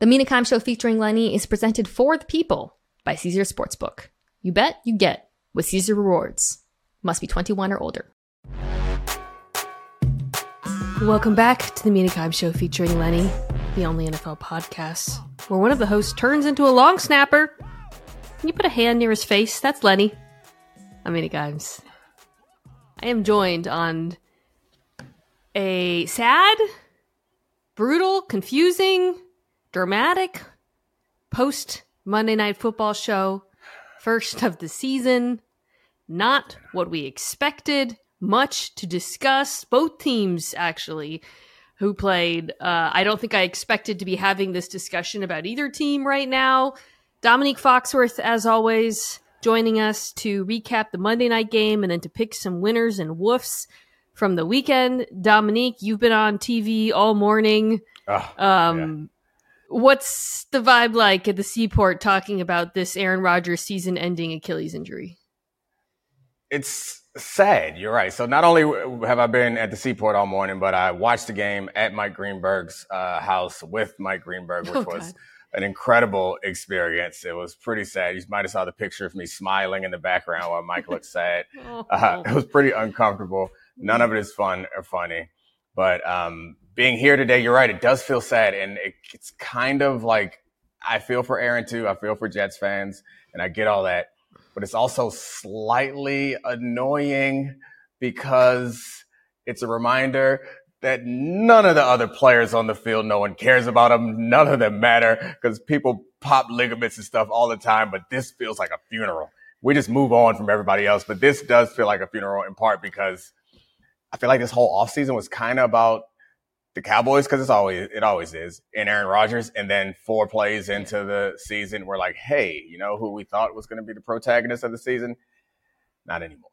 The Mina Kimes Show featuring Lenny is presented for the people by Caesar Sportsbook. You bet, you get with Caesar Rewards. Must be 21 or older. Welcome back to the Mina Kimes Show featuring Lenny, the only NFL podcast where one of the hosts turns into a long snapper. Can you put a hand near his face? That's Lenny. I'm Mina Kimes. I am joined on a sad, brutal, confusing, dramatic post Monday Night Football show, first of the season. Not what we expected. Much to discuss. Both teams, actually, who played. Uh, I don't think I expected to be having this discussion about either team right now. Domonique Foxworth, as always, joining us to recap the Monday night game and then to pick some winners and woofs from the weekend. Domonique, you've been on TV all morning. Oh, Um, What's the vibe like at the seaport talking about this Aaron Rodgers season ending Achilles injury? It's sad. You're right. So not only have I been at the seaport all morning, but I watched the game at Mike Greenberg's uh, house with Mike Greenberg, which Oh, was an incredible experience. It was pretty sad. You might have saw the picture of me smiling in the background while Mike looked sad. Oh. Uh, it was pretty uncomfortable. None of it is fun or funny. But um, being here today, you're right. It does feel sad, and it, it's kind of like I feel for Aaron too. I feel for Jets fans, and I get all that. But it's also slightly annoying because it's a reminder that none of the other players on the field, no one cares about them. None of them matter because people pop ligaments and stuff all the time. But this feels like a funeral. We just move on from everybody else. But this does feel like a funeral in part because I feel like this whole offseason was kind of about the Cowboys because it's always it always is and Aaron Rodgers. And then four plays into the season, we're like, hey, you know who we thought was going to be the protagonist of the season? Not anymore.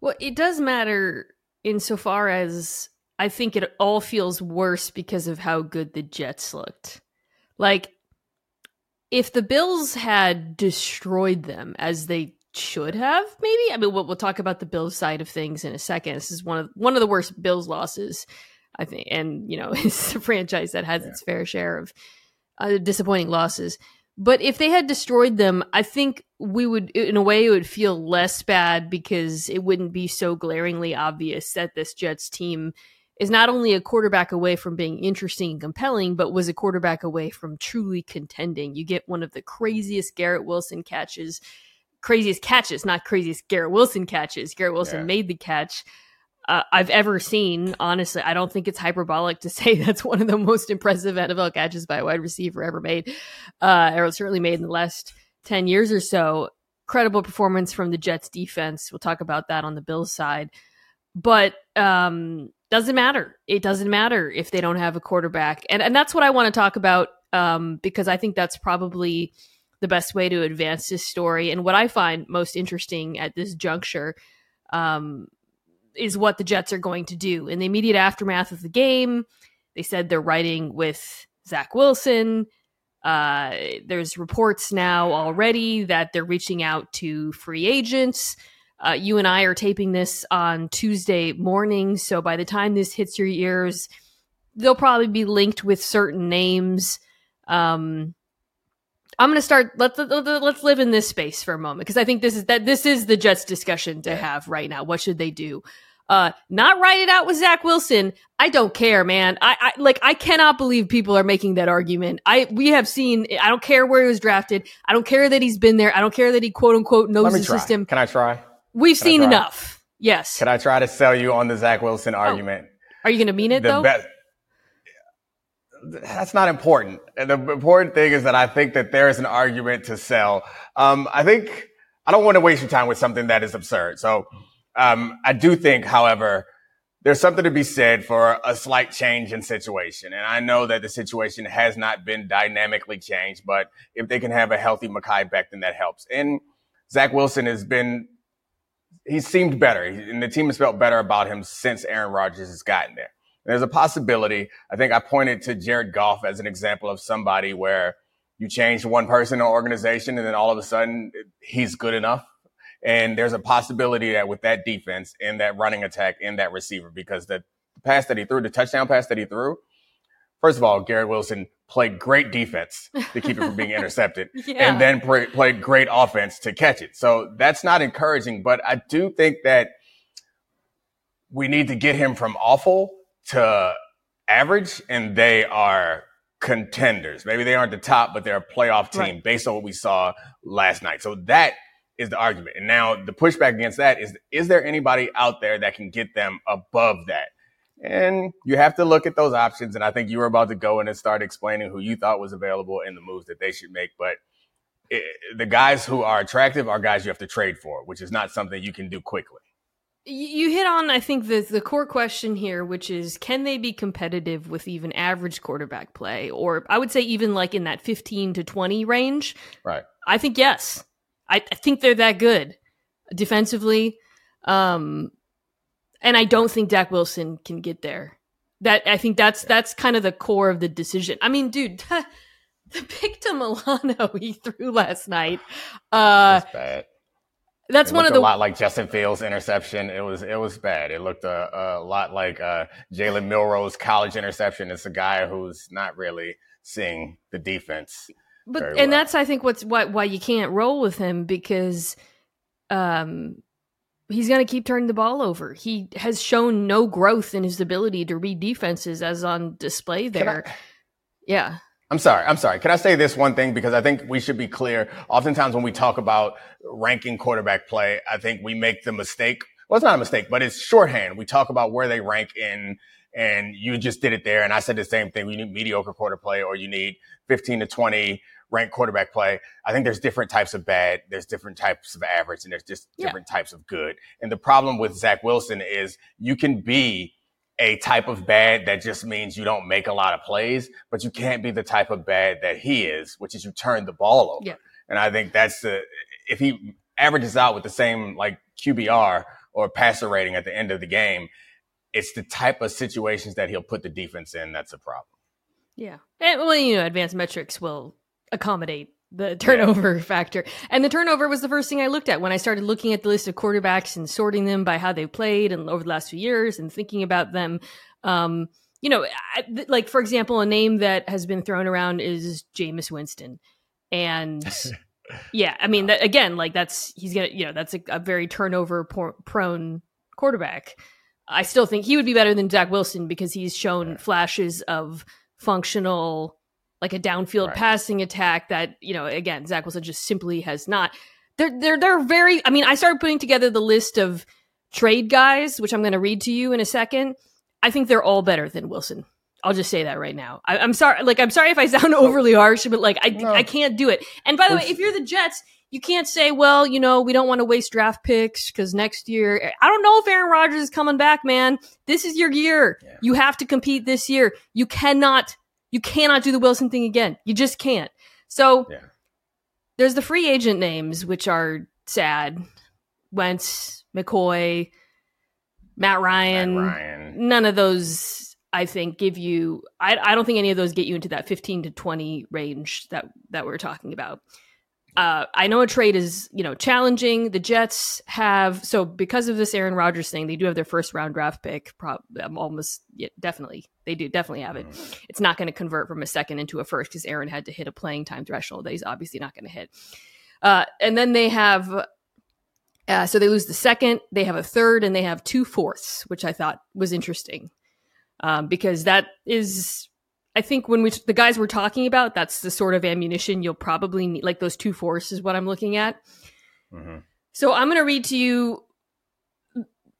Well, it does matter insofar as I think it all feels worse because of how good the Jets looked. Like, if the Bills had destroyed them as they should have, maybe. I mean, we'll, we'll talk about the Bills side of things in a second. This is one of one of the worst Bills losses, I think, and you know, it's a franchise that has its fair share of uh, disappointing losses. But if they had destroyed them, I think we would, in a way, it would feel less bad because it wouldn't be so glaringly obvious that this Jets team is not only a quarterback away from being interesting and compelling, but was a quarterback away from truly contending. You get one of the craziest Garrett Wilson catches, craziest catches, not craziest Garrett Wilson catches. Garrett Wilson Yeah. made the catch. Uh, I've ever seen. Honestly, I don't think it's hyperbolic to say that's one of the most impressive NFL catches by a wide receiver ever made, uh, or certainly made in the last 10 years or so. Credible performance from the Jets defense. We'll talk about that on the Bills side. But um, doesn't matter. It doesn't matter if they don't have a quarterback. And, and that's what I want to talk about um, because I think that's probably the best way to advance this story. And what I find most interesting at this juncture um, is what the Jets are going to do. In the immediate aftermath of the game, they said they're writing with Zach Wilson. Uh, there's reports now already that they're reaching out to free agents. Uh, you and I are taping this on Tuesday morning, so by the time this hits your ears, they'll probably be linked with certain names. Um, I'm going to start. Let's let's live in this space for a moment because I think this is that this is the Jets discussion to have right now. What should they do? Uh, not write it out with Zach Wilson. I don't care, man. I, I like. I cannot believe people are making that argument. I we have seen. I don't care where he was drafted. I don't care that he's been there. I don't care that he quote unquote knows the try. system. Can I try? We've Can seen try? enough. Yes. Can I try to sell you on the Zach Wilson argument? Are you going to mean it though? best. That's not important. The important thing is that I think that there is an argument to sell. Um, I think I don't want to waste your time with something that is absurd. So um, I do think, however, there's something to be said for a slight change in situation. And I know that the situation has not been dynamically changed, but if they can have a healthy Mekhi then that helps. And Zach Wilson has been, he seemed better, and the team has felt better about him since Aaron Rodgers has gotten there. There's a possibility. I think I pointed to Jared Goff as an example of somebody where you change one person an organization and then all of a sudden he's good enough. And there's a possibility that with that defense and that running attack and that receiver, because the pass that he threw, the touchdown pass that he threw, first of all, Garrett Wilson played great defense to keep it from being intercepted, Yeah. and then play, played great offense to catch it. So that's not encouraging. But I do think that we need to get him from awful to average, and they are contenders. Maybe they aren't the top, but they're a playoff team Right. based on what we saw last night. So that is the argument. And now the pushback against that is, is there anybody out there that can get them above that? And you have to look at those options. And I think you were about to go in and start explaining who you thought was available and the moves that they should make. But it, the guys who are attractive are guys you have to trade for, which is not something you can do quickly. You hit on i think the the core question here which is can they be competitive with even average quarterback play or i would say even like in that 15 to 20 range Right. i think yes i, I think they're that good defensively um and i don't think dak wilson can get there that i think that's that's kind of the core of the decision i mean dude the pick to milano he threw last night uh That's bad. that's It one of the a lot like Justin Fields' interception. It was it was bad. It looked a, a lot like uh, Jalen Milroe's college interception. It's a guy who's not really seeing the defense. But and well. that's I think what's why why you can't roll with him because um he's going to keep turning the ball over. He has shown no growth in his ability to read defenses as on display Can I- there. yeah. I'm sorry. I'm sorry. Can I say this one thing? Because I think we should be clear. Oftentimes when we talk about ranking quarterback play, I think we make the mistake. Well, it's not a mistake, but it's shorthand. We talk about where they rank in, and you just did it there. And I said the same thing. You need mediocre quarter play or you need 15 to 20 ranked quarterback play. I think there's different types of bad. There's different types of average and there's just Yeah. different types of good. And the problem with Zach Wilson is you can be a type of bad that just means you don't make a lot of plays, but you can't be the type of bad that he is, which is you turn the ball over. Yeah. And I think that's the, if he averages out with the same like QBR or passer rating at the end of the game, it's the type of situations that he'll put the defense in that's a problem. Yeah. And well, you know, advanced metrics will accommodate the turnover factor. And the turnover was the first thing I looked at when I started looking at the list of quarterbacks and sorting them by how they played and over the last few years and thinking about them. Um, you know, I, th- like for example, a name that has been thrown around is Jameis Winston. And yeah, I mean, that, again, like that's, he's gonna, you know, that's a, a very turnover por- prone quarterback. I still think he would be better than Zach Wilson because he's shown Right. flashes of functional, like a downfield Right. passing attack that, you know, again, Zach Wilson just simply has not. They're they're they're very I mean, I started putting together the list of trade guys, which I'm gonna read to you in a second. I think they're all better than Wilson. I'll just say that right now. I, I'm sorry, like I'm sorry if I sound overly harsh, but like I No. I can't do it. And by the way, if you're the Jets, you can't say, well, you know, we don't want to waste draft picks because next year, I don't know if Aaron Rodgers is coming back, man. This is your year. Yeah. You have to compete this year. You cannot, you cannot do the Wilson thing again. You just can't. So Yeah. there's the free agent names, which are sad. Wentz, McCoy, Matt Ryan. Matt Ryan. None of those, I think, give you. I, I don't think any of those get you into that 15 to 20 range that that we're talking about. Uh, I know a trade is you know challenging. The Jets have so because of this Aaron Rodgers thing, they do have their first round draft pick. Prob- um, almost yeah, definitely they do definitely have it. Mhm. It's not going to convert from a second into a first because Aaron had to hit a playing time threshold that he's obviously not going to hit. Uh, and then they have uh, so they lose the second, they have a third, and they have two fourths, which I thought was interesting um, because that is, I think, when we the guys we're talking about, that's the sort of ammunition you'll probably need. Like those two fourths is what I'm looking at. Mhm. So I'm going to read to you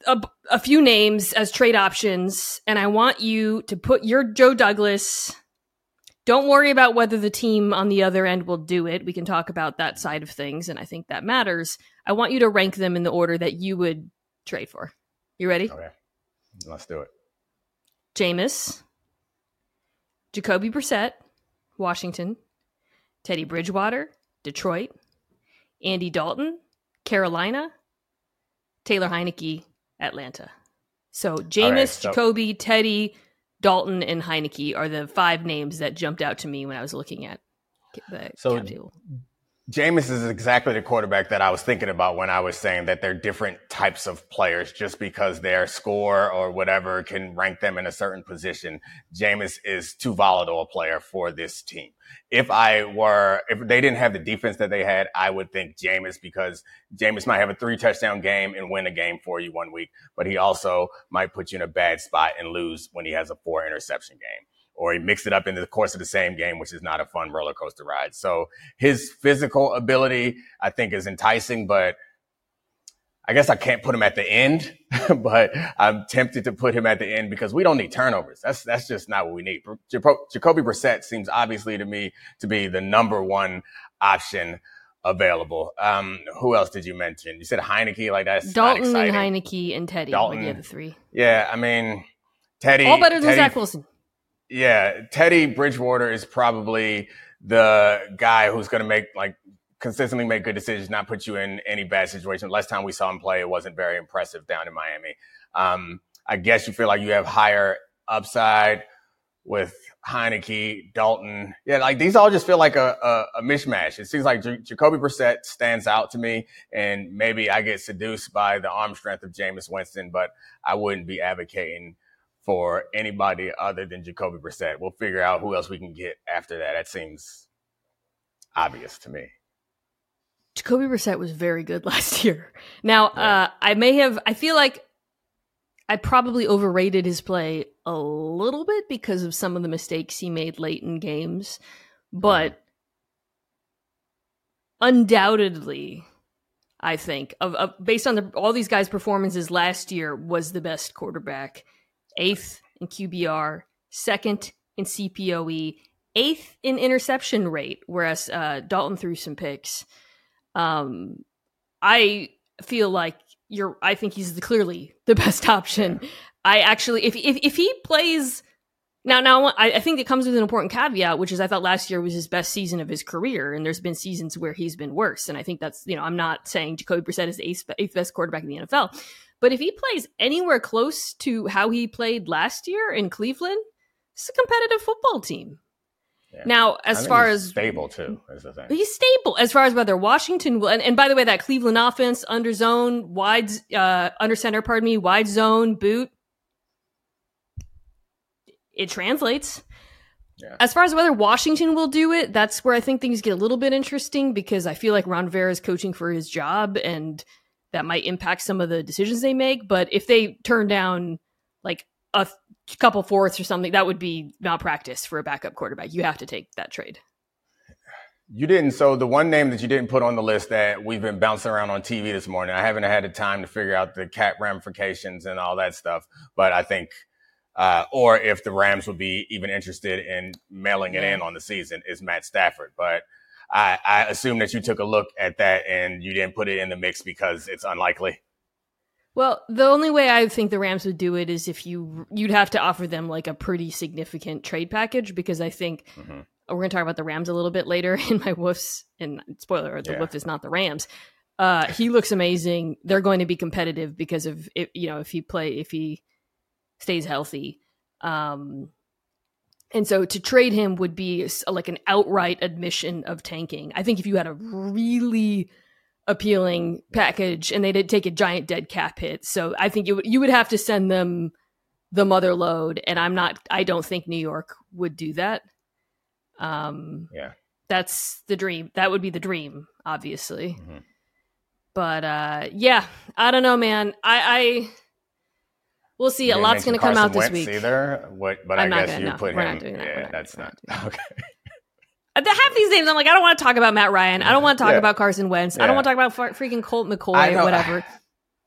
a, a few names as trade options, and I want you to put your Joe Douglas. Don't worry about whether the team on the other end will do it. We can talk about that side of things, and I think that matters. I want you to rank them in the order that you would trade for. You ready? Okay. Let's do it. Jameis, Jacoby Brissett, Washington, Teddy Bridgewater, Detroit, Andy Dalton, Carolina, Taylor Heinicke, Atlanta. So Jameis, so- Jacoby, Teddy, Dalton, and Heinicke are the five names that jumped out to me when I was looking at the So- cap table. Jameis is exactly the quarterback that I was thinking about when I was saying that they're different types of players just because their score or whatever can rank them in a certain position. Jameis is too volatile a player for this team. If I were, if they didn't have the defense that they had, I would think Jameis because Jameis might have a three touchdown game and win a game for you one week, but he also might put you in a bad spot and lose when he has a four interception game or he mixed it up in the course of the same game, which is not a fun roller coaster ride. So his physical ability, I think, is enticing, but I guess I can't put him at the end, but I'm tempted to put him at the end because we don't need turnovers. That's that's just not what we need. Jacoby Brissett seems obviously to me to be the number one option available. Um, who else did you mention? You said Heinicke, like that's Dalton and Heinicke and Teddy. Dalton, the other three. Yeah, I mean Teddy. All better than Teddy, Zach Wilson. Yeah, Teddy Bridgewater is probably the guy who's going to make like consistently make good decisions, not put you in any bad situation. Last time we saw him play, it wasn't very impressive down in Miami. Um, I guess you feel like you have higher upside with Heinicke, Dalton. Yeah, like these all just feel like a, a, a mishmash. It seems like J- Jacoby Brissett stands out to me, and maybe I get seduced by the arm strength of Jameis Winston, but I wouldn't be advocating for anybody other than Jacoby Brissett. We'll figure out who else we can get after that. That seems obvious to me. Jacoby Brissett was very good last year. Now, yeah. uh, I may have, I feel like I probably overrated his play a little bit because of some of the mistakes he made late in games, but undoubtedly, I think of, of based on the, all these guys' performances last year, was the best quarterback eighth in QBR, second in CPOE, eighth in interception rate, whereas uh, Dalton threw some picks. Um, I feel like you're. I think he's the, clearly the best option. I actually, if if if he plays now, now I, I think it comes with an important caveat, which is I thought last year was his best season of his career, and there's been seasons where he's been worse. And I think that's you know I'm not saying Jacoby Brissett is the eighth, eighth best quarterback in the NFL, but if he plays anywhere close to how he played last year in Cleveland, it's a competitive football team. Yeah. Now, as far as stable too, is the thing. He's stable as far as whether Washington will. And, and by the way, that Cleveland offense under zone, wide, uh, under center, pardon me, wide zone boot, it translates. Yeah. As far as whether Washington will do it, that's where I think things get a little bit interesting because I feel like Ron Rivera is coaching for his job, and that might impact some of the decisions they make. But if they turn down like a couple fourths or something, that would be malpractice for a backup quarterback. You have to take that trade. You didn't. So the one name that you didn't put on the list that we've been bouncing around on TV this morning, I haven't had the time to figure out the cap ramifications and all that stuff. But I think, uh, or if the Rams would be even interested in mailing it yeah. in on the season, is Matt Stafford. But I, I assume that you took a look at that and you didn't put it in the mix because it's unlikely. Well, the only way I think the Rams would do it is if you you'd have to offer them like a pretty significant trade package because I think mm-hmm. we're going to talk about the Rams a little bit later in my woofs. And spoiler, the yeah. woof is not the Rams. Uh, he looks amazing. They're going to be competitive because of if, you know if he play if he stays healthy. Um, and so to trade him would be like an outright admission of tanking. I think if you had a really appealing package and they did take a giant dead cap hit. So I think you would you would have to send them the mother load and I'm not I don't think New York would do that. Um yeah. That's the dream. That would be the dream, obviously. Mm-hmm. But uh yeah, I don't know man. I I We'll see. A lot's going to come out this Wentz week. Either, what? But I'm I guess you no, put him. Not doing that. Yeah, that's not, not okay. Half these names, I'm like, I don't want to talk about Matt Ryan. I don't want to talk yeah. about Carson Wentz. Yeah. I don't want to talk about freaking Colt McCoy, whatever.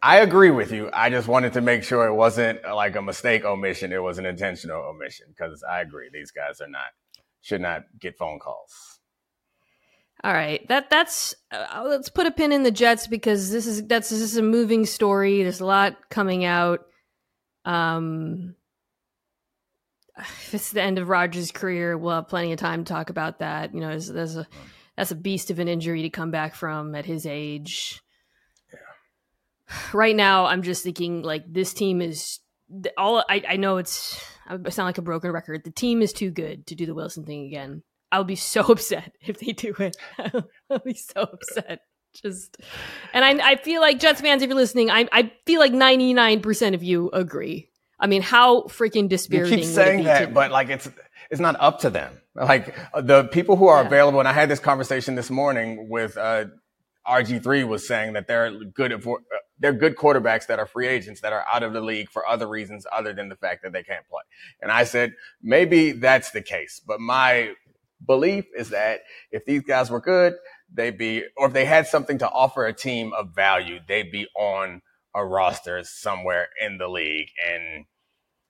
I agree with you. I just wanted to make sure it wasn't like a mistake omission. It was an intentional omission because I agree. These guys are not, should not get phone calls. All right, that that's uh, let's put a pin in the Jets because this is that's this is a moving story. There's a lot coming out. Um, if it's the end of Rodgers' career, we'll have plenty of time to talk about that. You know, there's, there's a that's a beast of an injury to come back from at his age. Yeah. Right now, I'm just thinking like this team is all. I, I know it's I sound like a broken record. The team is too good to do the Wilson thing again. I'll be so upset if they do it. I'll be so upset. Just, and I, I feel like Jets fans, if you're listening, I, I feel like 99% of you agree. I mean, how freaking dispiriting. You keep saying that, but like it's it's not up to them. Like the people who are yeah. available, and I had this conversation this morning with uh, RG3 was saying that they're good for they're good quarterbacks that are free agents that are out of the league for other reasons other than the fact that they can't play. And I said maybe that's the case, but my belief is that if these guys were good, they'd be, or if they had something to offer a team of value, they'd be on a roster somewhere in the league. And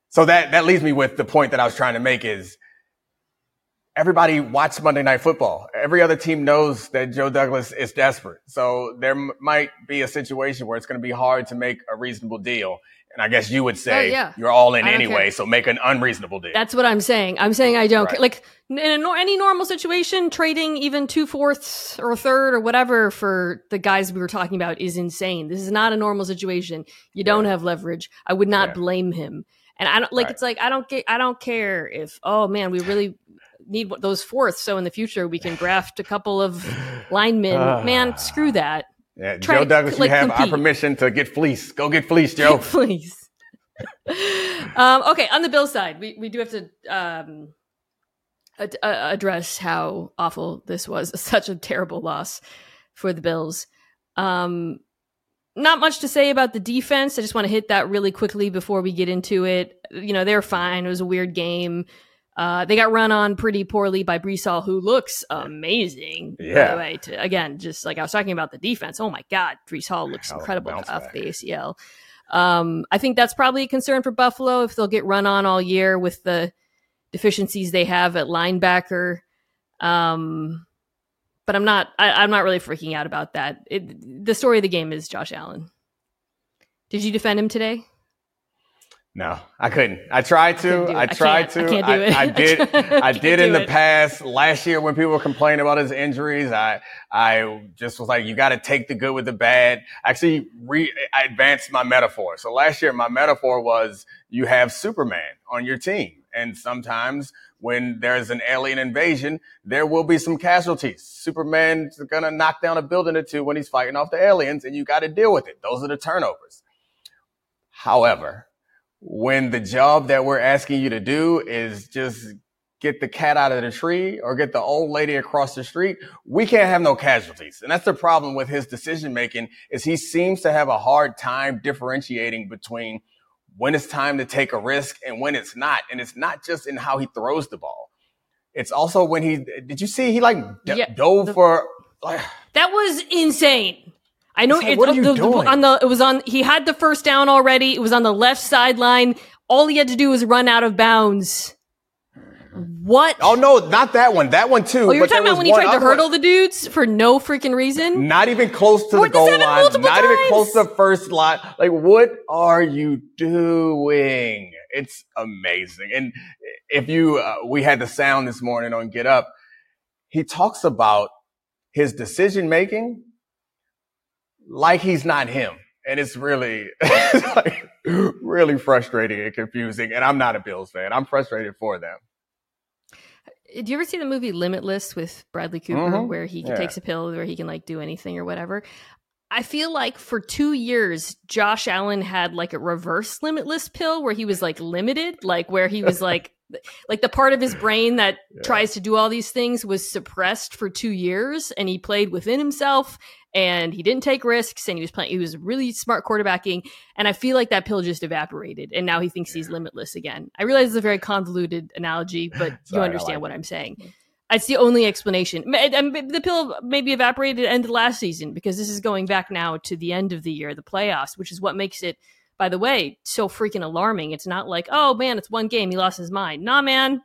so that, that leaves me with the point that I was trying to make is everybody watches Monday Night Football. Every other team knows that Joe Douglas is desperate. So there m- might be a situation where it's going to be hard to make a reasonable deal. And I guess you would say oh, yeah. you're all in anyway, care. so make an unreasonable deal. That's what I'm saying. I'm saying I don't right. like in a, any normal situation, trading even two fourths or a third or whatever for the guys we were talking about is insane. This is not a normal situation. You don't yeah. have leverage. I would not yeah. blame him. And I don't like. Right. It's like I don't get. I don't care if. Oh man, we really need those fourths, so in the future we can draft a couple of linemen. Man, screw that. Yeah, Joe Douglas, like, you have compete. our permission to get fleece. Go get fleece, Joe. fleece. um, okay, on the Bill side, we, we do have to um, ad- uh, address how awful this was. Such a terrible loss for the Bills. Um, not much to say about the defense. I just want to hit that really quickly before we get into it. You know, they're fine. It was a weird game. Uh, they got run on pretty poorly by Breece who looks amazing. Yeah. Way, to, again, just like I was talking about the defense. Oh my God, Hall looks Hell incredible off the ACL. Um, I think that's probably a concern for Buffalo if they'll get run on all year with the deficiencies they have at linebacker. Um, but I'm not. I, am not really freaking out about that. It, the story of the game is Josh Allen. Did you defend him today? No, I couldn't. I tried to. I, I tried to. I, I, I, did. I, did in the it. past. Last year, when people were complaining about his injuries, I I just was like, you got to take the good with the bad. Actually, re- I advanced my metaphor. So last year, my metaphor was you have Superman on your team, and sometimes when there's an alien invasion, there will be some casualties. Superman's gonna knock down a building or two when he's fighting off the aliens, and you got to deal with it. Those are the turnovers. However when the job that we're asking you to do is just get the cat out of the tree or get the old lady across the street, we can't have no casualties. And that's the problem with his decision making is he seems to have a hard time differentiating between when it's time to take a risk and when it's not. And it's not just in how he throws the ball. It's also when he, did you see he like d- yeah, dove the, for, like, that was insane. I know like, what are you the, doing? The, on the it was on he had the first down already. It was on the left sideline. All he had to do was run out of bounds. What? Oh no, not that one. That one too. Oh, you're talking about when he tried to hurdle one. the dudes for no freaking reason? Not even close to what, the goal line. Not times? even close to the first line. Like, what are you doing? It's amazing. And if you, uh, we had the sound this morning on Get Up. He talks about his decision making like he's not him. And it's really, like, really frustrating and confusing. And I'm not a Bills fan. I'm frustrated for them. Did you ever see the movie Limitless with Bradley Cooper, mm-hmm. where he yeah. takes a pill where he can like do anything or whatever? I feel like for two years, Josh Allen had like a reverse limitless pill where he was like limited, like where he was like, like the part of his brain that yeah. tries to do all these things was suppressed for two years and he played within himself and he didn't take risks and he was playing he was really smart quarterbacking and i feel like that pill just evaporated and now he thinks yeah. he's limitless again. I realize it's a very convoluted analogy but Sorry, you understand like what it. i'm saying. It's the only explanation. Um, the pill maybe evaporated at the end of last season because this is going back now to the end of the year the playoffs which is what makes it by the way so freaking alarming. It's not like oh man it's one game he lost his mind. Nah man.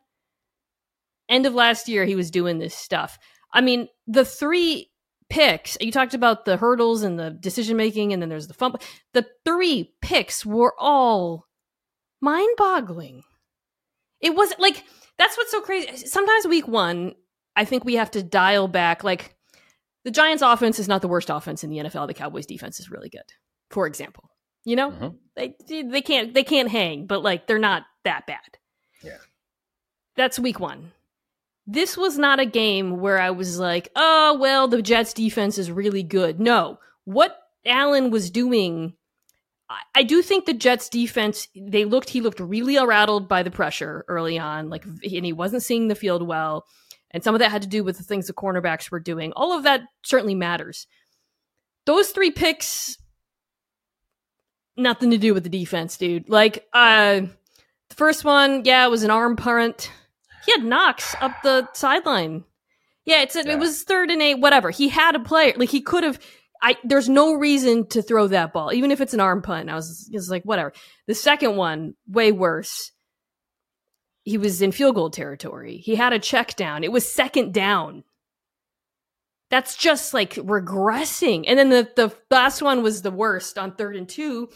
End of last year he was doing this stuff. I mean the three picks, you talked about the hurdles and the decision making, and then there's the fumble. The three picks were all mind boggling. It wasn't like that's what's so crazy. Sometimes week one, I think we have to dial back. Like the Giants' offense is not the worst offense in the NFL. The Cowboys' defense is really good. For example, you know mm-hmm. they they can't they can't hang, but like they're not that bad. Yeah, that's week one. This was not a game where I was like, oh, well, the Jets defense is really good. No, what Allen was doing, I, I do think the Jets defense, they looked, he looked really rattled by the pressure early on, like, and he wasn't seeing the field well. And some of that had to do with the things the cornerbacks were doing. All of that certainly matters. Those three picks, nothing to do with the defense, dude. Like, uh, the first one, yeah, it was an arm punt he had Knox up the sideline. Yeah, it's a, yeah. it was third and eight, whatever. He had a player like he could have. I there's no reason to throw that ball, even if it's an arm punt. I was just like, whatever. The second one, way worse. He was in field goal territory. He had a check down. It was second down. That's just like regressing. And then the the last one was the worst on third and two.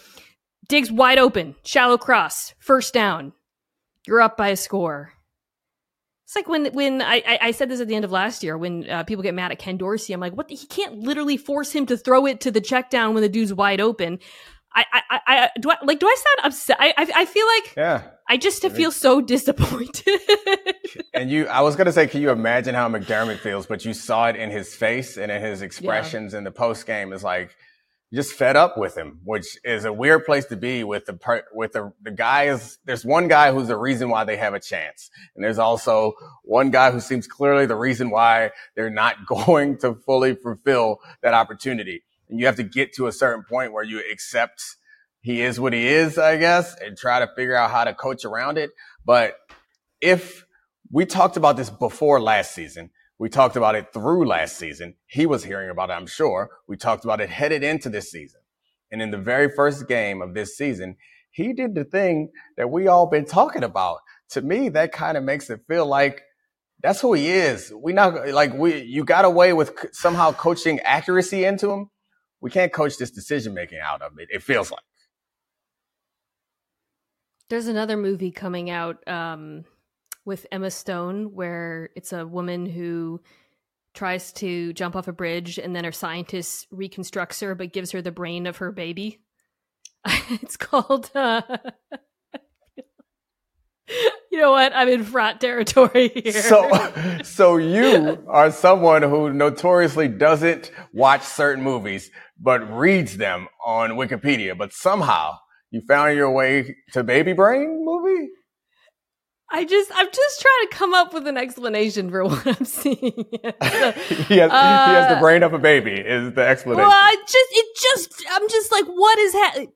Diggs wide open, shallow cross, first down. You're up by a score. It's like when when I, I said this at the end of last year when uh, people get mad at Ken Dorsey. I'm like, what? He can't literally force him to throw it to the check down when the dude's wide open. I I, I do I like do I sound upset? I I, I feel like yeah. I just feel so disappointed. and you, I was gonna say, can you imagine how McDermott feels? But you saw it in his face and in his expressions yeah. in the post game. Is like just fed up with him, which is a weird place to be with the part with the the guy is there's one guy who's the reason why they have a chance. And there's also one guy who seems clearly the reason why they're not going to fully fulfill that opportunity. And you have to get to a certain point where you accept he is what he is, I guess, and try to figure out how to coach around it. But if we talked about this before last season, we talked about it through last season. He was hearing about it, I'm sure. We talked about it headed into this season. And in the very first game of this season, he did the thing that we all been talking about. To me, that kind of makes it feel like that's who he is. We not like we you got away with somehow coaching accuracy into him. We can't coach this decision making out of it. It feels like. There's another movie coming out um with Emma Stone where it's a woman who tries to jump off a bridge and then her scientist reconstructs her but gives her the brain of her baby. it's called uh You know what? I'm in frat territory here. So so you are someone who notoriously doesn't watch certain movies but reads them on Wikipedia, but somehow you found your way to Baby Brain movie? I just, I'm just trying to come up with an explanation for what I'm seeing. so, he, has, uh, he has the brain of a baby. Is the explanation? Well, I just, it just, I'm just like, what is ha-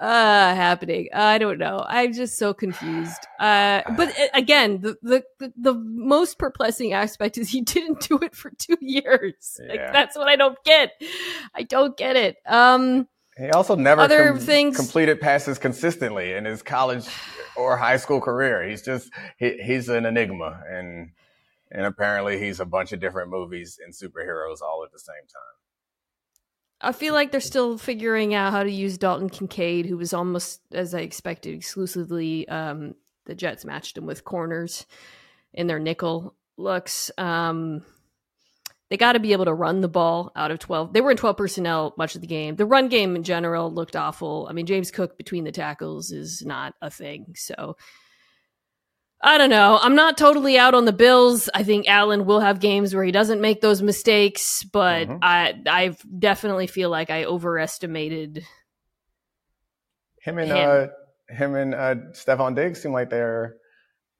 uh, happening? I don't know. I'm just so confused. Uh, but uh, again, the, the, the the most perplexing aspect is he didn't do it for two years. Yeah. Like that's what I don't get. I don't get it. Um, he also never other com- things completed passes consistently in his college or high school career. He's just he, he's an enigma, and and apparently he's a bunch of different movies and superheroes all at the same time. I feel like they're still figuring out how to use Dalton Kincaid, who was almost as I expected exclusively. Um, the Jets matched him with corners in their nickel looks. Um, they got to be able to run the ball out of 12. They were in 12 personnel much of the game. The run game in general looked awful. I mean, James Cook between the tackles is not a thing. So I don't know. I'm not totally out on the Bills. I think Allen will have games where he doesn't make those mistakes, but mm-hmm. I I definitely feel like I overestimated him and him. uh him and uh Stefon Diggs seem like they're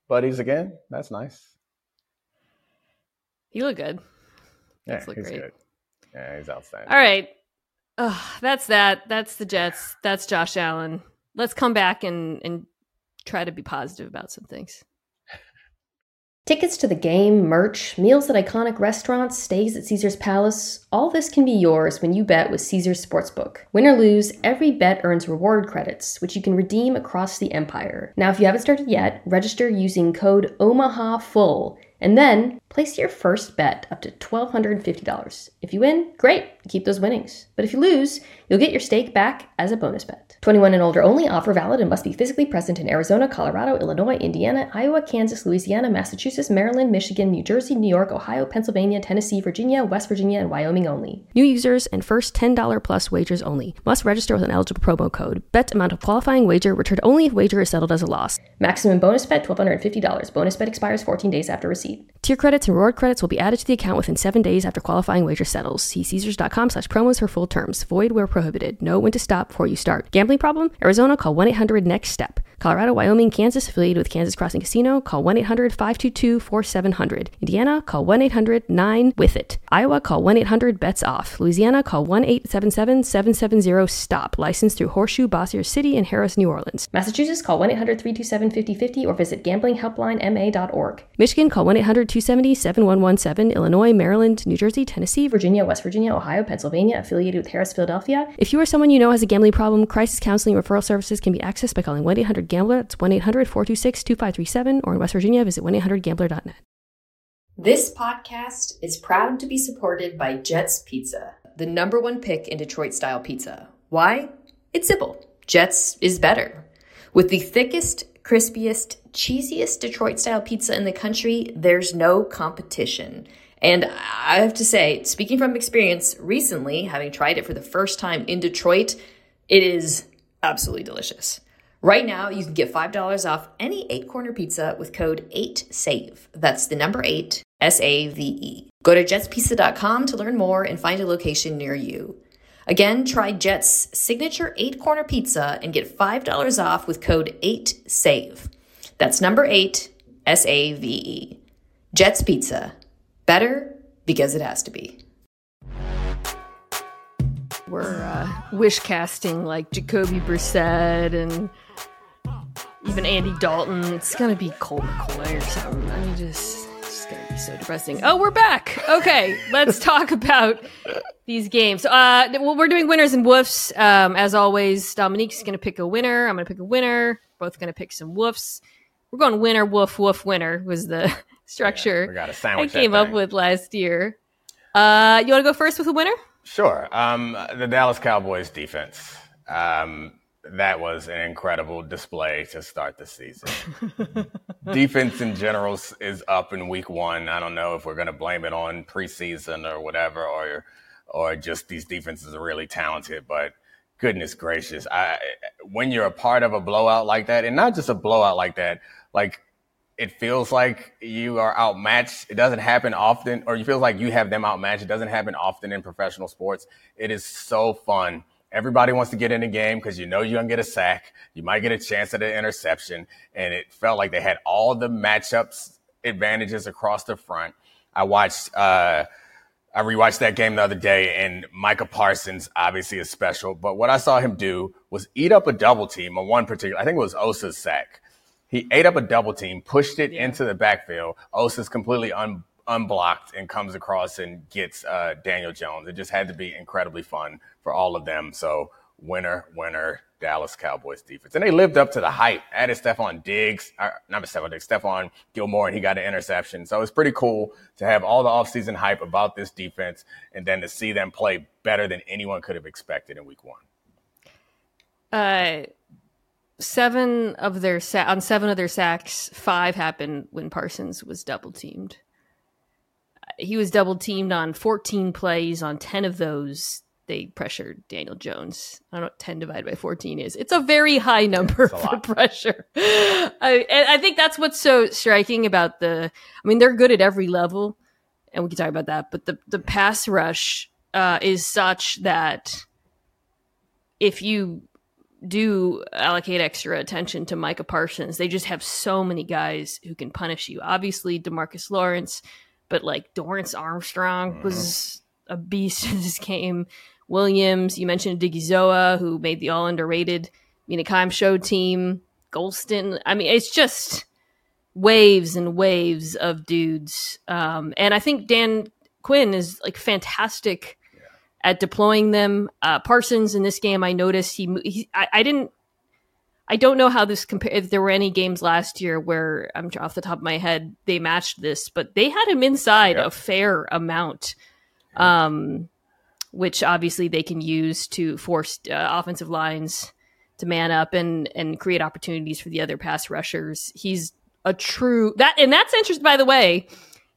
buddies again. That's nice. He looked good. Yeah, he's great. good. Yeah, he's outstanding. All right. Oh, that's that. That's the Jets. That's Josh Allen. Let's come back and, and try to be positive about some things. Tickets to the game, merch, meals at iconic restaurants, stays at Caesar's Palace, all this can be yours when you bet with Caesar's Sportsbook. Win or lose, every bet earns reward credits, which you can redeem across the empire. Now, if you haven't started yet, register using code OMAHAFULL and then Place your first bet up to $1,250. If you win, great, keep those winnings. But if you lose, you'll get your stake back as a bonus bet. 21 and older only, offer valid and must be physically present in Arizona, Colorado, Illinois, Indiana, Iowa, Kansas, Louisiana, Massachusetts, Maryland, Michigan, New Jersey, New York, Ohio, Pennsylvania, Tennessee, Virginia, West Virginia, and Wyoming only. New users and first $10 plus wagers only. Must register with an eligible promo code. Bet amount of qualifying wager returned only if wager is settled as a loss. Maximum bonus bet $1,250. Bonus bet expires 14 days after receipt. Tier credits and reward credits will be added to the account within seven days after qualifying wager settles. See Caesars.com slash promos for full terms. Void where prohibited. Know when to stop before you start. Gambling problem? Arizona, call 1-800-NEXT-STEP. Colorado, Wyoming, Kansas, affiliated with Kansas Crossing Casino, call 1-800-522-4700. Indiana, call 1-800-9-WITH-IT. Iowa, call 1-800-BETS-OFF. Louisiana, call 1-877-770-STOP. Licensed through Horseshoe, Bossier City, and Harrah's, New Orleans. Massachusetts, call 1-800-327-5050 or visit gamblinghelplinema.org. Michigan, call 1-800-270-7117. Illinois, Maryland, New Jersey, Tennessee, Virginia, West Virginia, Ohio, Pennsylvania, affiliated with Harrah's, Philadelphia. If you or someone you know has a gambling problem, crisis counseling referral services can be accessed by calling 1-800-GAMBLER. That's 1-800-426-2537 or in West Virginia, visit 1-800-GAMBLER.net. This podcast is proud to be supported by Jets Pizza, the number one pick in Detroit style pizza. Why? It's simple. Jets is better. With the thickest, crispiest, cheesiest Detroit style pizza in the country, there's no competition. And I have to say, speaking from experience, recently, having tried it for the first time in Detroit, it is absolutely delicious. Right now, you can get $5 off any eight corner pizza with code 8SAVE. That's the number eight, S A V E. Go to jetspizza.com to learn more and find a location near you. Again, try Jet's signature eight corner pizza and get $5 off with code 8SAVE. That's number eight, S A V E. Jet's Pizza. Better because it has to be. We're uh, wish casting like Jacoby Brissett and even Andy Dalton. It's gonna be Colt McCoy or something. I mean, just it's just gonna be so depressing. Oh, we're back. Okay, let's talk about these games. Uh, well, we're doing winners and woofs. Um, as always, Domonique's gonna pick a winner. I'm gonna pick a winner. Both gonna pick some woofs. We're going winner, woof, woof, winner was the structure we got a I sandwich that came up with last year. Uh, you want to go first with a winner? Sure. Um, the Dallas Cowboys defense. Um, that was an incredible display to start the season. defense in general is up in week one. I don't know if we're going to blame it on preseason or whatever, or or just these defenses are really talented. But goodness gracious, I, when you're a part of a blowout like that, and not just a blowout like that, like it feels like you are outmatched. It doesn't happen often, or you feel like you have them outmatched. It doesn't happen often in professional sports. It is so fun. Everybody wants to get in the game because you know you're gonna get a sack. You might get a chance at an interception, and it felt like they had all the matchups advantages across the front. I watched. Uh, I rewatched that game the other day, and Micah Parsons obviously is special. But what I saw him do was eat up a double team on one particular. I think it was Osa's sack. He ate up a double team, pushed it into the backfield. Osa's completely un, unblocked and comes across and gets uh, Daniel Jones. It just had to be incredibly fun for all of them. So winner, winner, Dallas Cowboys defense. And they lived up to the hype. Added Stephon Diggs, not Stephon Diggs, Stephon Gilmore, and he got an interception. So it's pretty cool to have all the offseason hype about this defense and then to see them play better than anyone could have expected in week one. Uh, seven of their sa- on seven of their sacks, five happened when Parsons was double teamed. He was double teamed on 14 plays. On 10 of those, they pressured Daniel Jones. I don't know what 10 divided by 14 is. It's a very high number for lot. pressure. I, and I think that's what's so striking about the. I mean, they're good at every level, and we can talk about that. But the the pass rush uh, is such that if you do allocate extra attention to Micah Parsons. They just have so many guys who can punish you. Obviously, Demarcus Lawrence, but like Dorance Armstrong was a beast in this game. Williams, you mentioned Odighizuwa, who made the all underrated Mina Kimes show team. Golston. I mean, it's just waves and waves of dudes. Um, and I think Dan Quinn is like fantastic at deploying them. Uh, Parsons in this game, I noticed he, he I, I didn't, I don't know how this compare. If there were any games last year where I'm off the top of my head they matched this, but they had him inside Yep. a fair amount, um, which obviously they can use to force uh, offensive lines to man up and and create opportunities for the other pass rushers. He's a true that, and that's interesting. By the way,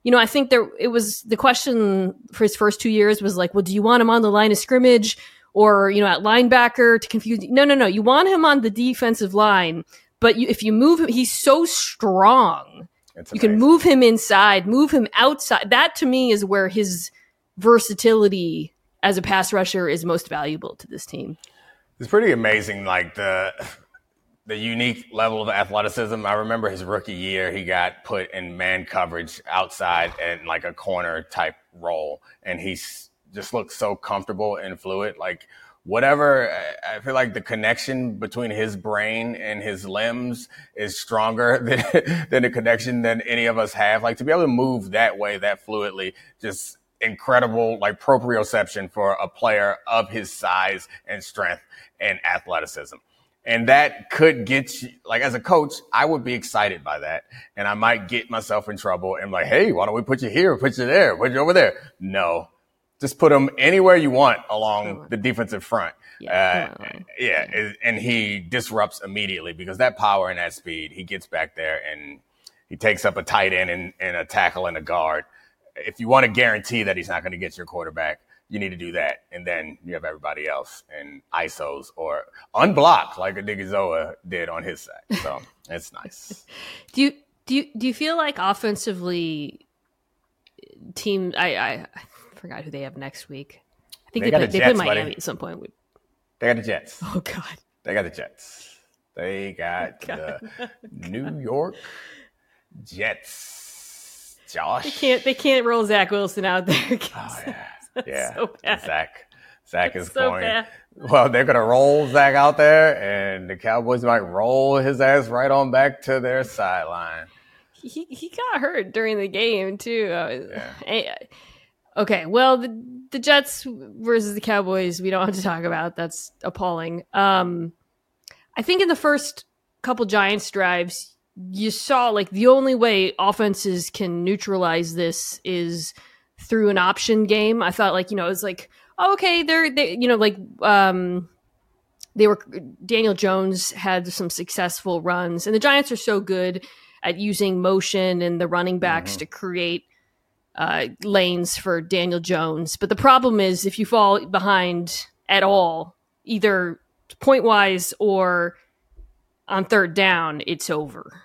you know, I think there it was the question for his first two years was like, well, do you want him on the line of scrimmage or you know at linebacker to confuse? No, no, no. You want him on the defensive line, but you, if you move him, he's so strong. It's You can move him inside, move him outside. That to me is where his versatility as a pass rusher is most valuable to this team. It's pretty amazing, like the the unique level of athleticism. I remember his rookie year, he got put in man coverage outside and like a corner type role, and he just looked so comfortable and fluid. Like whatever, I- I feel like the connection between his brain and his limbs is stronger than than the connection than any of us have. Like to be able to move that way, that fluidly, just incredible like proprioception for a player of his size and strength and athleticism. And that could get you, like, as a coach, I would be excited by that. And I might get myself in trouble and like, hey, why don't we put you here, put you there, put you over there? No, just put him anywhere you want along the defensive front. Yeah, Uh, yeah, and- and he disrupts immediately because that power and that speed, he gets back there and he takes up a tight end and, and a tackle and a guard. If you want to guarantee that he's not going to get your quarterback, you need to do that, and then you have everybody else in ISOs or unblocked like Odighizuwa did on his side. So it's nice. Do you do you do you feel like offensively, team? I I, I forgot who they have next week. I think They they, play, the they Jets, play buddy. Miami at some point. They got the Jets. Oh God, They got the Jets. They got God. the New York Jets. Josh. they can't they can't roll Zach Wilson out there. Oh, yeah. That's Yeah. so. Zach. Zach is so going. bad. Well, they're going to roll Zach out there, and the Cowboys might roll his ass right on back to their sideline. He he got hurt during the game too. Uh, Yeah. eh, Okay, well the the Jets versus the Cowboys we don't have to talk about. That's appalling. Um, I think in the first couple Giants drives, you saw like the only way offenses can neutralize this is through an option game. I thought like you know it was like oh, okay they're they you know like um they were Daniel Jones had some successful runs and the Giants are so good at using motion and the running backs Mhm. to create uh, lanes for Daniel Jones. But the problem is if you fall behind at all, either point wise or on third down, it's over.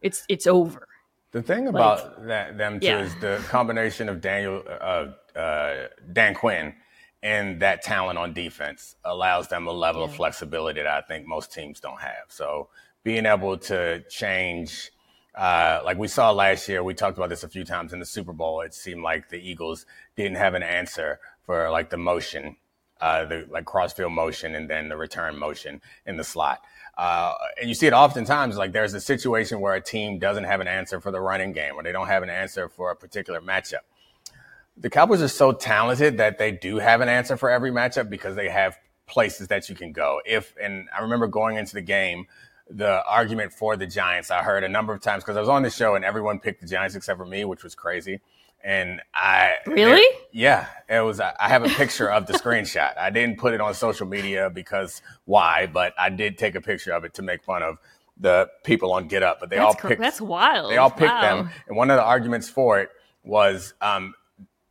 It's it's over. The thing about that, them too Yeah. is the combination of Daniel, uh, uh, Dan Quinn, and that talent on defense allows them a level of flexibility that I think most teams don't have. So being able to change, uh, like we saw last year, we talked about this a few times in the Super Bowl. It seemed like the Eagles didn't have an answer for like the motion, uh, the like crossfield motion, and then the return motion in the slot. Uh, and you see it oftentimes like there's a situation where a team doesn't have an answer for the running game or they don't have an answer for a particular matchup. The Cowboys are so talented that they do have an answer for every matchup because they have places that you can go. If and I remember going into the game, the argument for the Giants I heard a number of times because I was on the show and everyone picked the Giants except for me, which was crazy. And I Really? yeah, it was. I have a picture of the screenshot. I didn't put it on social media because why? But I did take a picture of it to make fun of the people on Get Up. But they all That's, cr- picked. that's wild. They all picked Wow. them, and one of the arguments for it was um,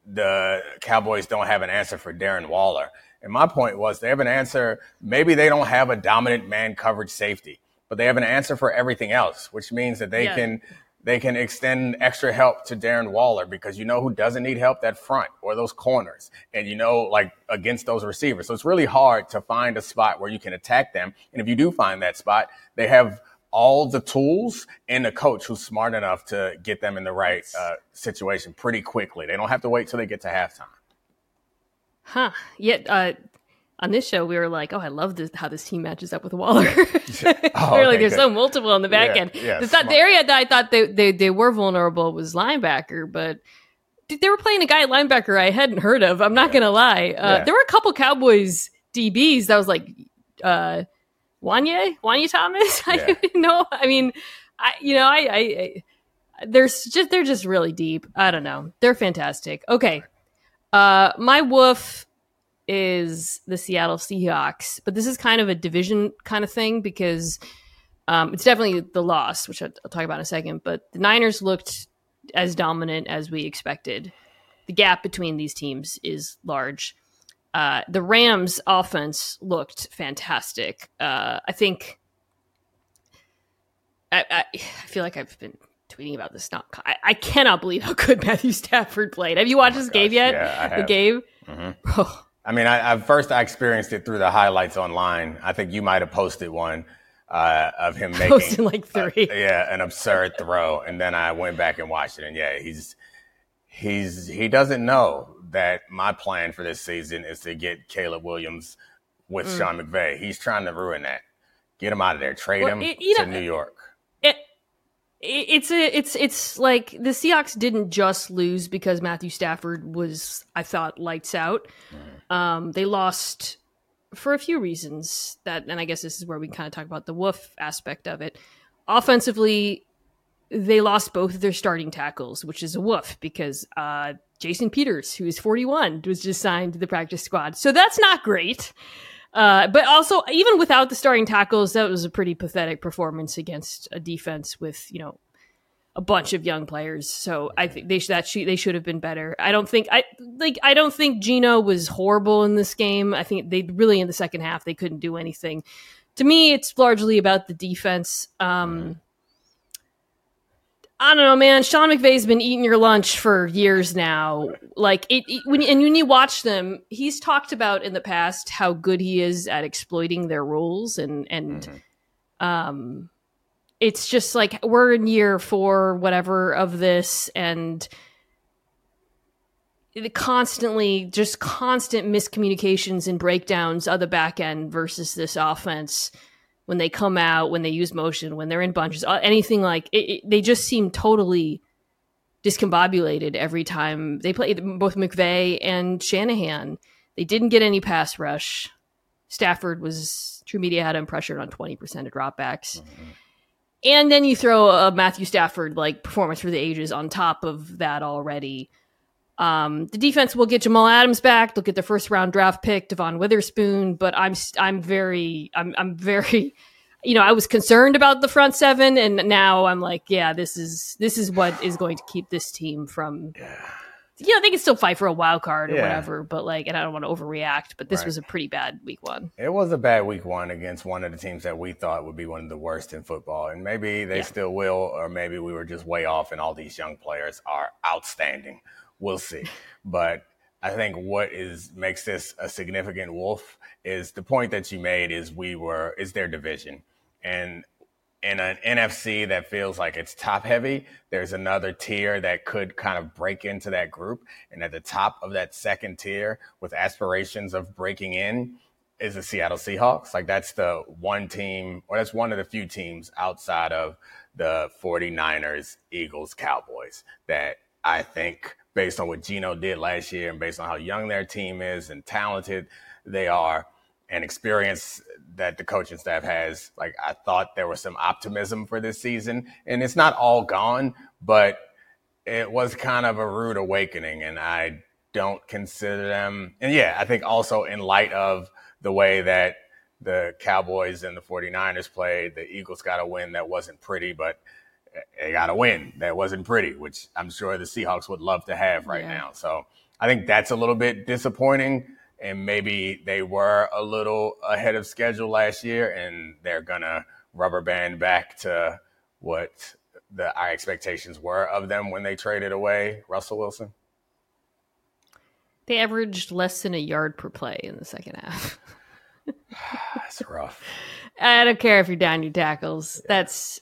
the Cowboys don't have an answer for Darren Waller. And my point was they have an answer. Maybe they don't have a dominant man coverage safety, but they have an answer for everything else, which means that they Yeah. can they can extend extra help to Darren Waller because you know who doesn't need help that front or those corners, and you know like against those receivers. So it's really hard to find a spot where you can attack them. And if you do find that spot, they have all the tools and a coach who's smart enough to get them in the right uh, situation pretty quickly. They don't have to wait till they get to halftime. Huh. Yet uh, on this show, we were like, "Oh, I love this, how this team matches up with Waller." we Oh, like, okay, "There's good. so multiple on the back Yeah, end." yeah, the, the area that I thought they, they they were vulnerable was linebacker, but they were playing a guy at linebacker I hadn't heard of. I'm not gonna lie. Uh. There were a couple Cowboys DBs that was like, uh, Juanyeh, Juanyeh Thomas. I don't know. I mean, I you know, I, I, I there's just they're just really deep. I don't know. They're fantastic. Okay, uh, my woof is the Seattle Seahawks, but this is kind of a division kind of thing because um, it's definitely the loss, which I'll, I'll talk about in a second. But the Niners looked as dominant as we expected. The gap between these teams is large. Uh, the Rams' offense looked fantastic. Uh, I think. I, I, I feel like I've been tweeting about this. Not, I, I cannot believe how good Matthew Stafford played. Have you watched Oh this game yet? yeah, the have. game. Mhm. Oh, I mean, I, I first I experienced it through the highlights online. I think you might have posted one uh, of him making posted like uh, three. yeah, an absurd throw, and then I went back and watched it, and yeah, he's he's he doesn't know that my plan for this season is to get Caleb Williams with Mm. Sean McVay. He's trying to ruin that. Get him out of there. Trade Well, him it- to New York. It, it- it's a it's it's like the Seahawks didn't just lose because Matthew Stafford was I thought lights out. Um, they lost for a few reasons that, and I guess this is where we kind of talk about the woof aspect of it. Offensively, they lost both of their starting tackles, which is a woof because uh, Jason Peters, who is 41, was just signed to the practice squad. So that's not great. Uh, but also, even without the starting tackles, that was a pretty pathetic performance against a defense with you know a bunch of young players. So I think they should that they should have been better. I don't think I like I don't think Geno was horrible in this game. I think they really in the second half they couldn't do anything. To me, it's largely about the defense. Um, I don't know, man. Sean McVay's been eating your lunch for years now. Like it, it when and when you watch them, he's talked about in the past how good he is at exploiting their rules and and Mhm. um it's just like we're in year four whatever of this and it constantly just constant miscommunications and breakdowns of the back end versus this offense when they come out when they use motion when they're in bunches uh, anything like it, it, they just seem totally discombobulated every time. They play both McVay and shanahan. They didn't get any pass rush. Stafford was TruMedia had him pressured on 20% of dropbacks. And then you throw a Matthew Stafford like performance for the ages on top of that already. Um, the defense will get Jamal Adams back. They'll get their first round draft pick, Devon Witherspoon. But I'm I'm very I'm I'm very, you know, I was concerned about the front seven, and now I'm like, yeah, this is this is what is going to keep this team from. You know, they can still fight for a wild card or Yeah. whatever, but like, and I don't want to overreact. But this Right. was a pretty bad week one. It was a bad week one against one of the teams that we thought would be one of the worst in football. And maybe they Yeah. still will, or maybe we were just way off and all these young players are outstanding. We'll see. But I think what is makes this a significant wolf is the point that you made is we were is their division. And in an NFC that feels like it's top heavy, there's another tier that could kind of break into that group. And at the top of that second tier, with aspirations of breaking in, is the Seattle Seahawks. Like that's the one team, or that's one of the few teams outside of the 49ers, Eagles, Cowboys that I think, based on what Geno did last year and based on how young their team is and talented they are, and experience that the coaching staff has, like I thought there was some optimism for this season. And it's not all gone, but it was kind of a rude awakening. And I don't consider them. And yeah, I think also in light of the way that the Cowboys and the 49ers played, the Eagles got a win that wasn't pretty, but they got a win that wasn't pretty, which I'm sure the Seahawks would love to have right Yeah. now. So I think that's a little bit disappointing. And maybe they were a little ahead of schedule last year and they're going to rubber band back to what the our expectations were of them when they traded away Russell Wilson. They averaged less than a yard per play in the second half. That's rough. I don't care if you're down your tackles. That's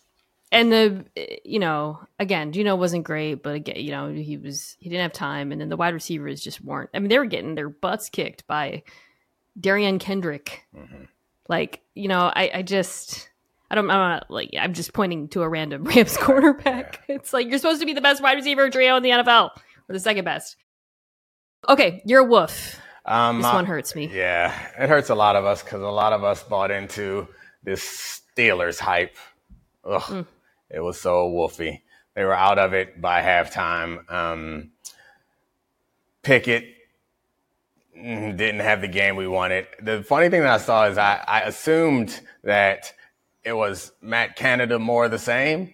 and the you know again Geno wasn't great, but again you know he was he didn't have time, and then the wide receivers just weren't. I mean they were getting their butts kicked by Derion Kendrick. Mhm. Like you know I I just. I don't. I'm not like. I'm just pointing to a random Rams quarterback. It's like you're supposed to be the best wide receiver trio in the NFL, or the second best. Okay, you're a woof. Um, This one hurts me. Yeah, it hurts a lot of us because a lot of us bought into this Steelers hype. Ugh, mm. It was so woofy. They were out of it by halftime. Um, Pickett didn't have the game we wanted. The funny thing that I saw is I, I assumed that it was Matt Canada more the same.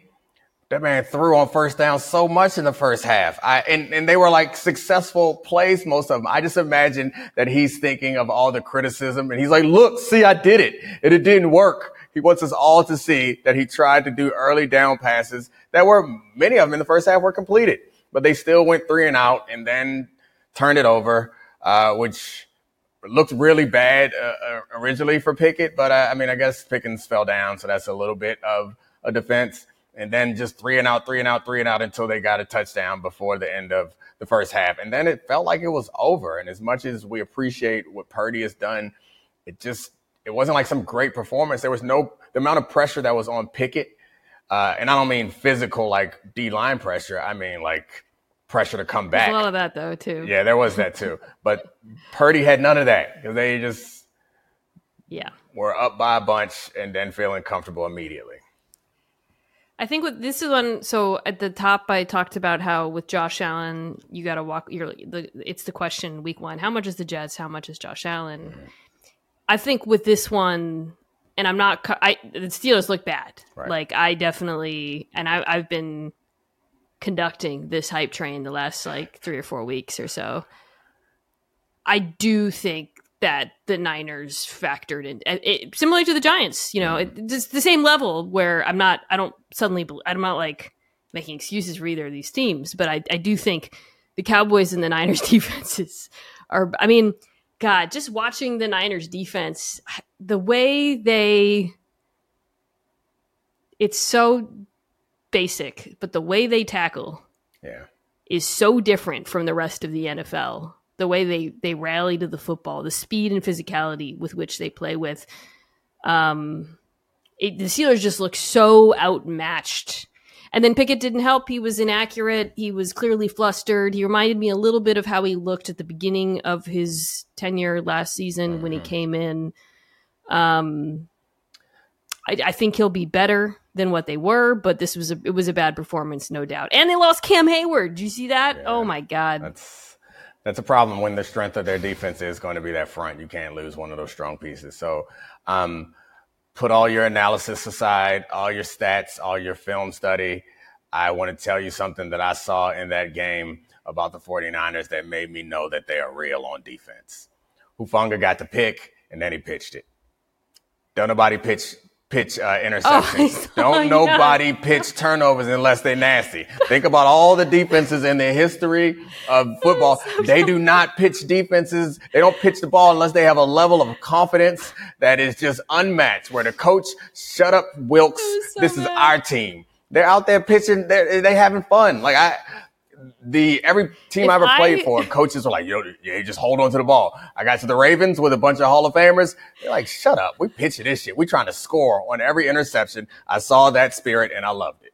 That man threw on first down so much in the first half. I, and, and they were like successful plays, most of them. I just imagine that he's thinking of all the criticism and he's like, look, see, I did it and it didn't work. He wants us all to see that he tried to do early down passes that were many of them in the first half were completed, but they still went three and out and then turned it over, uh, which looked really bad uh, uh, originally for Pickett. But uh, I mean, I guess Pickens fell down, so that's a little bit of a defense. And then just three and out, three and out, three and out until they got a touchdown before the end of the first half. And then it felt like it was over. And as much as we appreciate what Purdy has done, it just it wasn't like some great performance. There was no the amount of pressure that was on Pickett, uh, and I don't mean physical like D line pressure. I mean like pressure to come back. There's a lot of that though too. Yeah, there was that too. But Purdy had none of that because they just yeah were up by a bunch and then feeling comfortable immediately. I think with this is one. So at the top, I talked about how with Josh Allen, you got to walk. You're the. It's the question week one. How much is the Jets? How much is Josh Allen? I think with this one, and I'm not. I the Steelers look bad. Right. Like I definitely, and I, I've been conducting this hype train the last like three or four weeks or so. I do think that the Niners factored in, it, similar to the Giants. You know, it, it's the same level where I'm not. I don't suddenly. I'm not like making excuses for either of these teams, but I, I do think the Cowboys and the Niners defenses are. I mean, God, just watching the Niners defense, the way they it's so basic, but the way they tackle yeah. is so different from the rest of the NFL. The way they they rally to the football, the speed and physicality with which they play with. Um it, the Steelers just look so outmatched and then Pickett didn't help. He was inaccurate. He was clearly flustered. He reminded me a little bit of how he looked at the beginning of his tenure last season mm-hmm. when he mm-hmm. came in. Um, I, I, think he'll be better than what they were, but this was a it was a bad performance, no doubt. And they lost Cam Heyward. Do you see that? Yeah, oh my god, that's that's a problem when the strength of their defense is going to be that front. You can't lose one of those strong pieces. So. Um, put all your analysis aside, all your stats, all your film study. I want to tell you something that I saw in that game about the 49ers that made me know that they are real on defense. Hufanga got the pick and then he pitched it. Don't nobody pitch pitch uh, interceptions. Oh, Don't nobody pitch turnovers unless they're nasty. Think about all the defenses in the history of football. So they do not pitch defenses. They don't pitch the ball unless they have a level of confidence that is just unmatched. Where the coach, shut up, Wilks. So this mad. is our team. They're out there pitching. They're, they having fun. Like I, the every team if I ever played I, for, coaches were like, "Yo, yeah, just hold on to the ball." I got to the Ravens with a bunch of Hall of Famers. They're like, "Shut up, we pitching this shit. We trying to score on every interception." I saw that spirit and I loved it.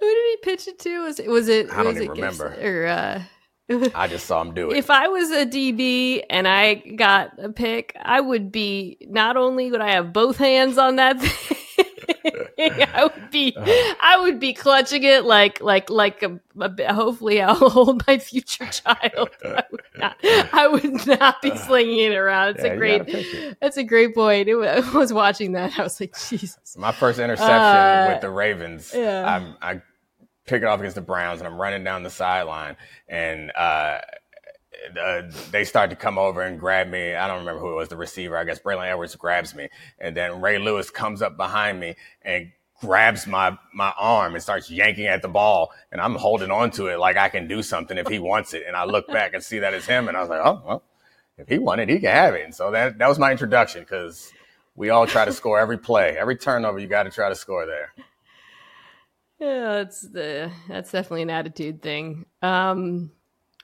Who did he pitch it to? Was it? Was it? I don't even remember. Or uh, I just saw him do it. If I was a DB and I got a pick, I would be not only would I have both hands on that thing. I would be. I would be clutching it like, like, like a, a, hopefully I'll hold my future child. I would not, I would not be slinging it around. It's yeah, a great, that's a great point. It, I was watching that. I was like, Jesus. My first interception uh, with the Ravens, yeah. I, I pick it off against the Browns and I'm running down the sideline and, uh, uh, they start to come over and grab me. I don't remember who it was, the receiver. I guess Braylon Edwards grabs me. And then Ray Lewis comes up behind me and grabs my, my arm and starts yanking at the ball. And I'm holding on to it like I can do something if he wants it. And I look back and see that it's him. And I was like, oh, well, if he wanted, he can have it. And so that, that was my introduction because we all try to score every play, every turnover. You got to try to score there. Yeah, that's the that's definitely an attitude thing. Um,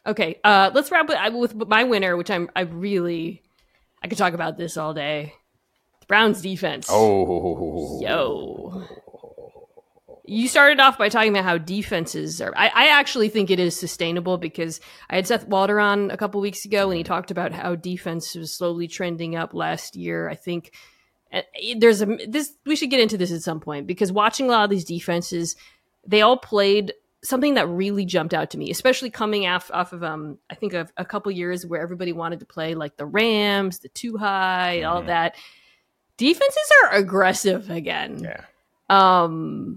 Okay, uh, let's wrap with, with my winner, which I'm I really I could talk about this all day. The Browns defense. Oh, yo. You started off by talking about how defenses are. I, I actually think it is sustainable because I had Seth Walder on a couple weeks ago and he talked about how defense was slowly trending up last year. I think there's a this we should get into this at some point because watching a lot of these defenses, they all played something that really jumped out to me, especially coming off off of um I think of a couple years where everybody wanted to play like the Rams, the two high, mm-hmm. all that. Defenses are aggressive again. Yeah. Um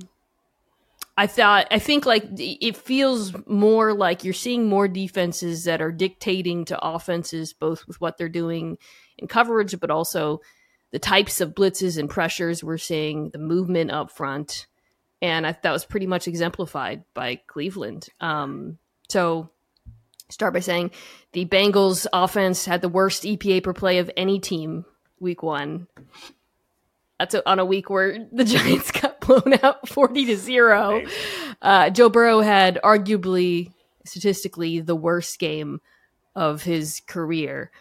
I thought I think like it feels more like you're seeing more defenses that are dictating to offenses both with what they're doing in coverage but also the types of blitzes and pressures we're seeing, the movement up front and I, that was pretty much exemplified by Cleveland. Um, so, start by saying the Bengals offense had the worst EPA per play of any team week one. That's a, on a week where the Giants got blown out forty to zero. Uh, Joe Burrow had arguably, statistically, the worst game of his career.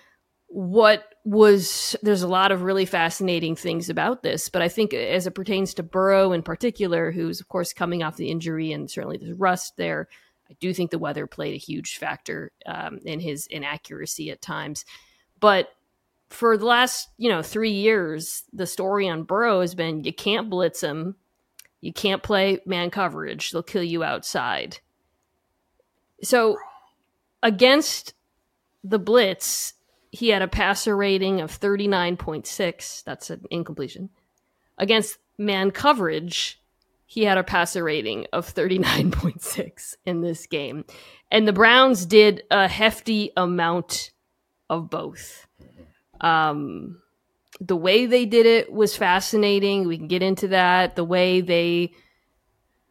What was there's a lot of really fascinating things about this, but I think as it pertains to Burrow in particular, who's of course coming off the injury and certainly there's rust there, I do think the weather played a huge factor um, in his inaccuracy at times. But for the last you know three years, the story on Burrow has been you can't blitz him, you can't play man coverage; they'll kill you outside. So against the blitz he had a passer rating of 39.6. That's an incompletion. Against man coverage, he had a passer rating of 39.6 in this game. And the Browns did a hefty amount of both. Um, the way they did it was fascinating. We can get into that. The way they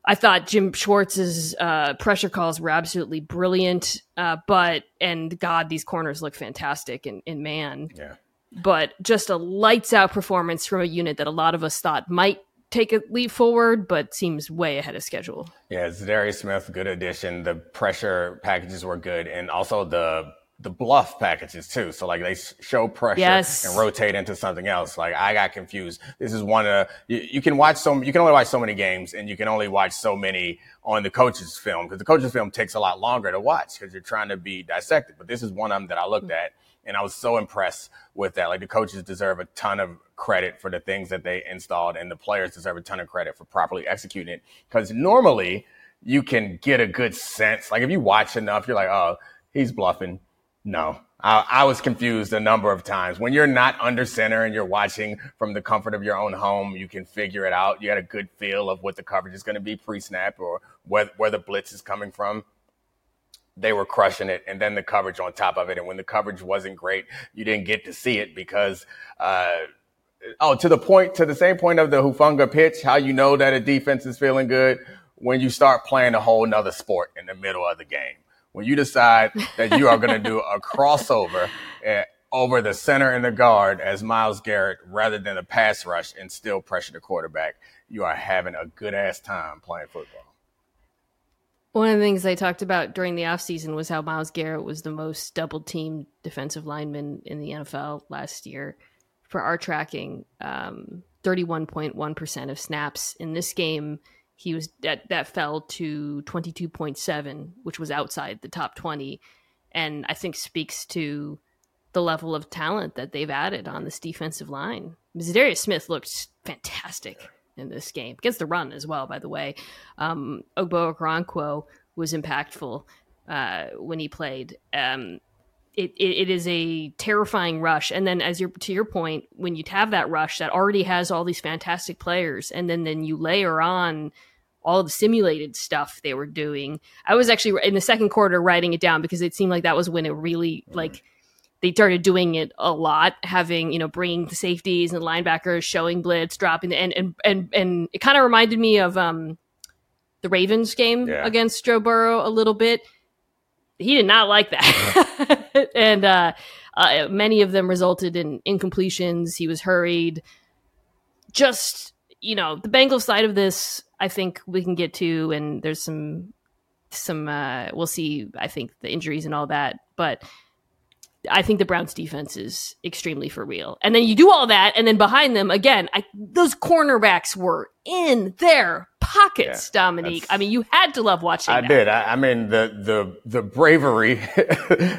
I thought Jim Schwartz's uh, pressure calls were absolutely brilliant. Uh, but and God, these corners look fantastic in, in man. Yeah. But just a lights out performance from a unit that a lot of us thought might take a leap forward, but seems way ahead of schedule. Yeah, Darius Smith, good addition. The pressure packages were good, and also the the bluff packages too. So like they show pressure yes. and rotate into something else. Like I got confused. This is one of you, you, can watch so you can only watch so many games and you can only watch so many on the coach's film because the coach's film takes a lot longer to watch because you're trying to be dissected. But this is one of them that I looked at and I was so impressed with that. Like the coaches deserve a ton of credit for the things that they installed and the players deserve a ton of credit for properly executing it because normally you can get a good sense. Like if you watch enough, you're like, oh, he's bluffing no, I, I, was confused a number of times. When you're not under center and you're watching from the comfort of your own home, you can figure it out. You got a good feel of what the coverage is going to be pre-snap or where, where the blitz is coming from. They were crushing it, and then the coverage on top of it. And when the coverage wasn't great, you didn't get to see it because, uh, oh, to the point, to the same point of the Hufanga pitch, how you know that a defense is feeling good when you start playing a whole nother sport in the middle of the game when you decide that you are going to do a crossover uh, over the center and the guard as Myles Garrett rather than a pass rush and still pressure the quarterback, you are having a good ass time playing football. One of the things they talked about during the offseason was how Myles Garrett was the most double team defensive lineman in the NFL last year. For our tracking, um, 31.1% of snaps in this game he was that that fell to 22.7 which was outside the top 20 and i think speaks to the level of talent that they've added on this defensive line. Za'Darius smith looked fantastic in this game. Against the run as well by the way. Um ogbo Okoronkwo was impactful uh, when he played. Um, it, it, it is a terrifying rush. And then, as you're to your point, when you have that rush that already has all these fantastic players, and then then you layer on all the simulated stuff they were doing. I was actually in the second quarter writing it down because it seemed like that was when it really like they started doing it a lot, having you know bringing the safeties and linebackers, showing blitz, dropping the and and and, and it kind of reminded me of um the Ravens game yeah. against Joe Burrow a little bit. He did not like that, and uh, uh, many of them resulted in incompletions. He was hurried. Just you know, the Bengals side of this I think we can get to, and there's some some uh, we'll see. I think the injuries and all that, but I think the Browns defense is extremely for real. And then you do all that, and then behind them again, I, those cornerbacks were in their pockets, yeah, Domonique. I mean, you had to love watching. I that. did. I, I, mean, the the the bravery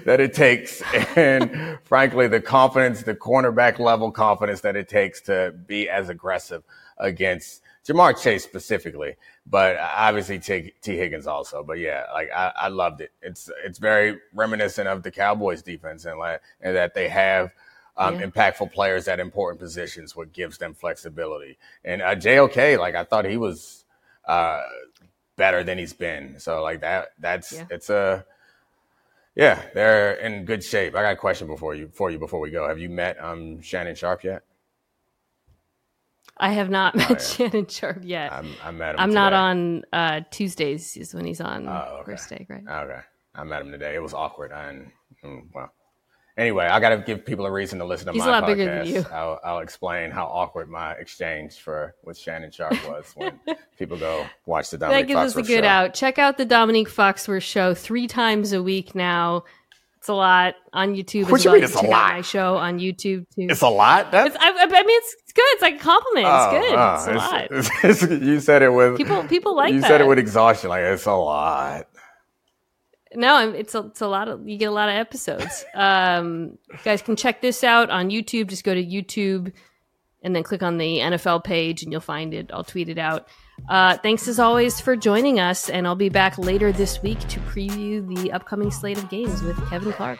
that it takes, and frankly, the confidence, the cornerback level confidence that it takes to be as aggressive against Ja'Marr Chase specifically, but obviously T, Tee Higgins also. But yeah, like I, I loved it. It's it's very reminiscent of the Cowboys defense and like and that they have um, yeah. impactful players at important positions, what gives them flexibility. And uh, JOK, like I thought he was uh, better than he's been. So like that, that's yeah. it's a yeah, they're in good shape. I got a question before you for you before we go. Have you met um, Shannon Sharpe yet? I have not oh, met yeah. Shannon Sharpe yet. I'm, I met him. I'm today. not on uh, Tuesdays. Is when he's on oh, okay. first day, right? Okay, I met him today. It was awkward. I mm, well, Anyway, I got to give people a reason to listen to He's my podcast. bigger than you. I'll, I'll, explain how awkward my exchange for with Shannon Sharpe was when people go watch the Domonique That gives us a good show. out. Check out the Domonique Foxworth show three times a week now. It's a lot on YouTube. What as you well. mean it's a lot? My show on YouTube too. It's a lot. That's... It's, I, I, mean, it's, it's good. It's like a compliment. It's oh, good. Oh, it's a lot. It's, it's, you said it with people. People like you that. said it with exhaustion. Like it's a lot. No, it's a, it's a lot of you get a lot of episodes. um, you guys can check this out on YouTube. Just go to YouTube and then click on the NFL page, and you'll find it. I'll tweet it out. Uh, thanks as always for joining us, and I'll be back later this week to preview the upcoming slate of games with Kevin Clark.